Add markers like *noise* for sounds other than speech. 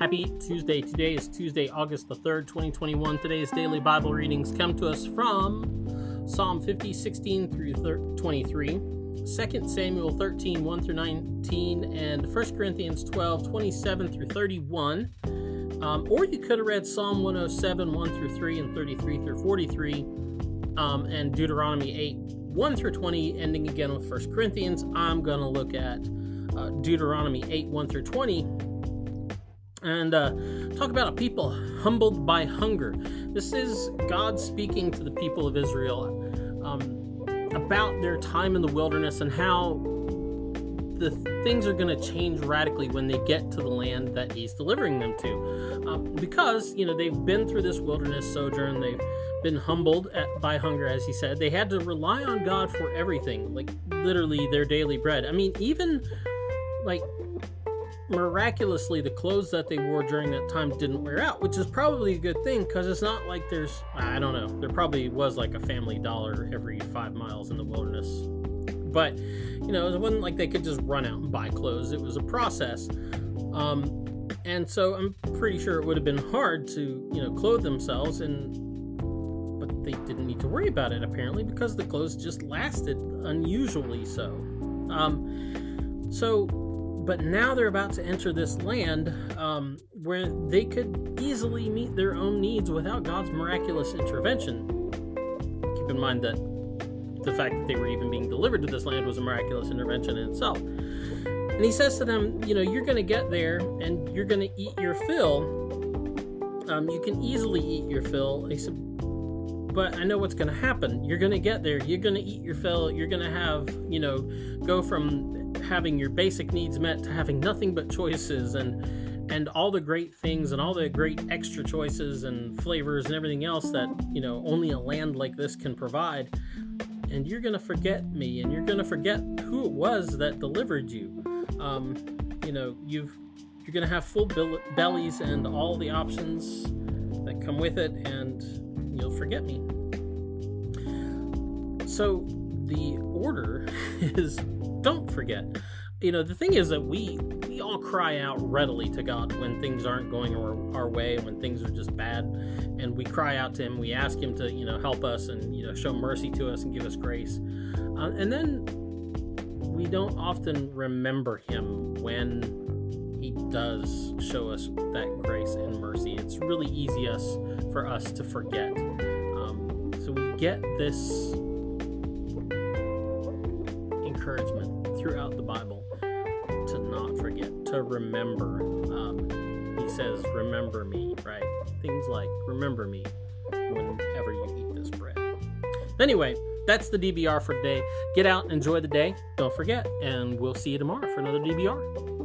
Happy Tuesday. Today is Tuesday, August the 3rd, 2021. Today's daily Bible readings come to us from Psalm 50, 16 through 23, 2 Samuel 13, 1 through 19, and 1 Corinthians 12, 27 through 31. Um, or you could have read Psalm 107, 1 through 3, and 33 through 43, um, and Deuteronomy 8, 1 through 20, ending again with 1 Corinthians. I'm going to look at uh, Deuteronomy 8, 1 through 20 and uh, talk about a people humbled by hunger. This is God speaking to the people of Israel um, about their time in the wilderness and how the things are going to change radically when they get to the land that He's delivering them to. Um, because, you know, they've been through this wilderness sojourn, they've been humbled at, by hunger, as He said. They had to rely on God for everything, like literally their daily bread. I mean, even like miraculously the clothes that they wore during that time didn't wear out which is probably a good thing because it's not like there's i don't know there probably was like a family dollar every five miles in the wilderness. But you know it wasn't like they could just run out and buy clothes it was a process. Um, and so i'm pretty sure it would have been hard to you know clothe themselves and but they didn't need to worry about it apparently because the clothes just lasted unusually so. Um, so but now they're about to enter this land um, where they could easily meet their own needs without God's miraculous intervention. Keep in mind that the fact that they were even being delivered to this land was a miraculous intervention in itself. And he says to them, You know, you're going to get there and you're going to eat your fill. Um, you can easily eat your fill. He said, but I know what's going to happen. You're going to get there. You're going to eat your fill. You're going to have, you know, go from having your basic needs met to having nothing but choices and and all the great things and all the great extra choices and flavors and everything else that you know only a land like this can provide and you're gonna forget me and you're gonna forget who it was that delivered you um, you know you've you're gonna have full bellies and all the options that come with it and you'll forget me so the order *laughs* is don't forget. You know, the thing is that we we all cry out readily to God when things aren't going our, our way, when things are just bad, and we cry out to Him. We ask Him to you know help us and you know show mercy to us and give us grace, uh, and then we don't often remember Him when He does show us that grace and mercy. It's really easy us for us to forget. Um, so we get this encouragement throughout the Bible to not forget, to remember. Um, he says, Remember me, right? Things like, Remember me whenever you eat this bread. Anyway, that's the DBR for today. Get out, enjoy the day. Don't forget, and we'll see you tomorrow for another DBR.